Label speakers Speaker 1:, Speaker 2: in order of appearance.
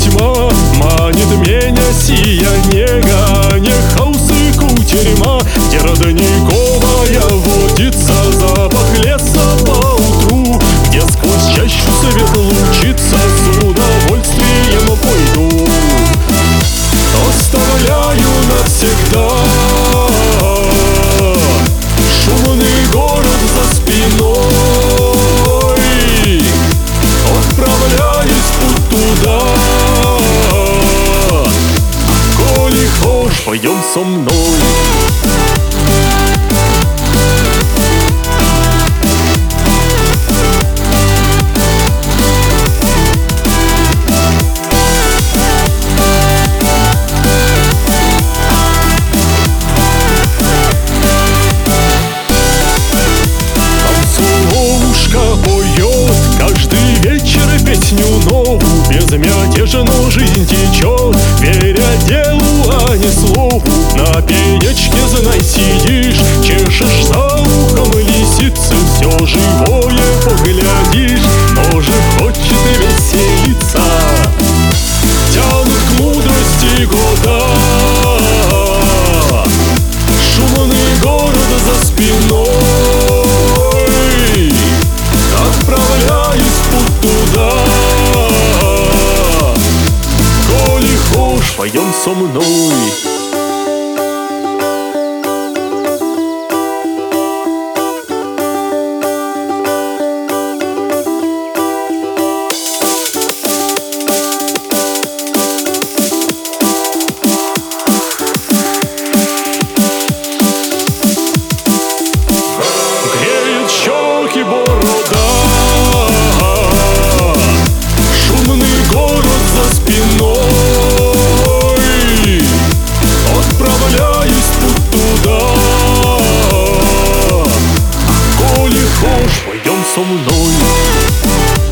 Speaker 1: тьма Манит меня сия нега Не хаос и кутерьма Где родниковая водится Запах леса по утру Где сквозь чащу свет лучится С удовольствием пойду. Оставляю навсегда. Пойдем со мной. Песню новую. Безмятежно жизнь течет, Все живое поглядишь, тоже хочет веселиться. Тянут к мудрости года. Шумный город за спиной. Отправляюсь в путь туда. Коли хочешь, пойдем со мной Хочешь Пойдем со мной.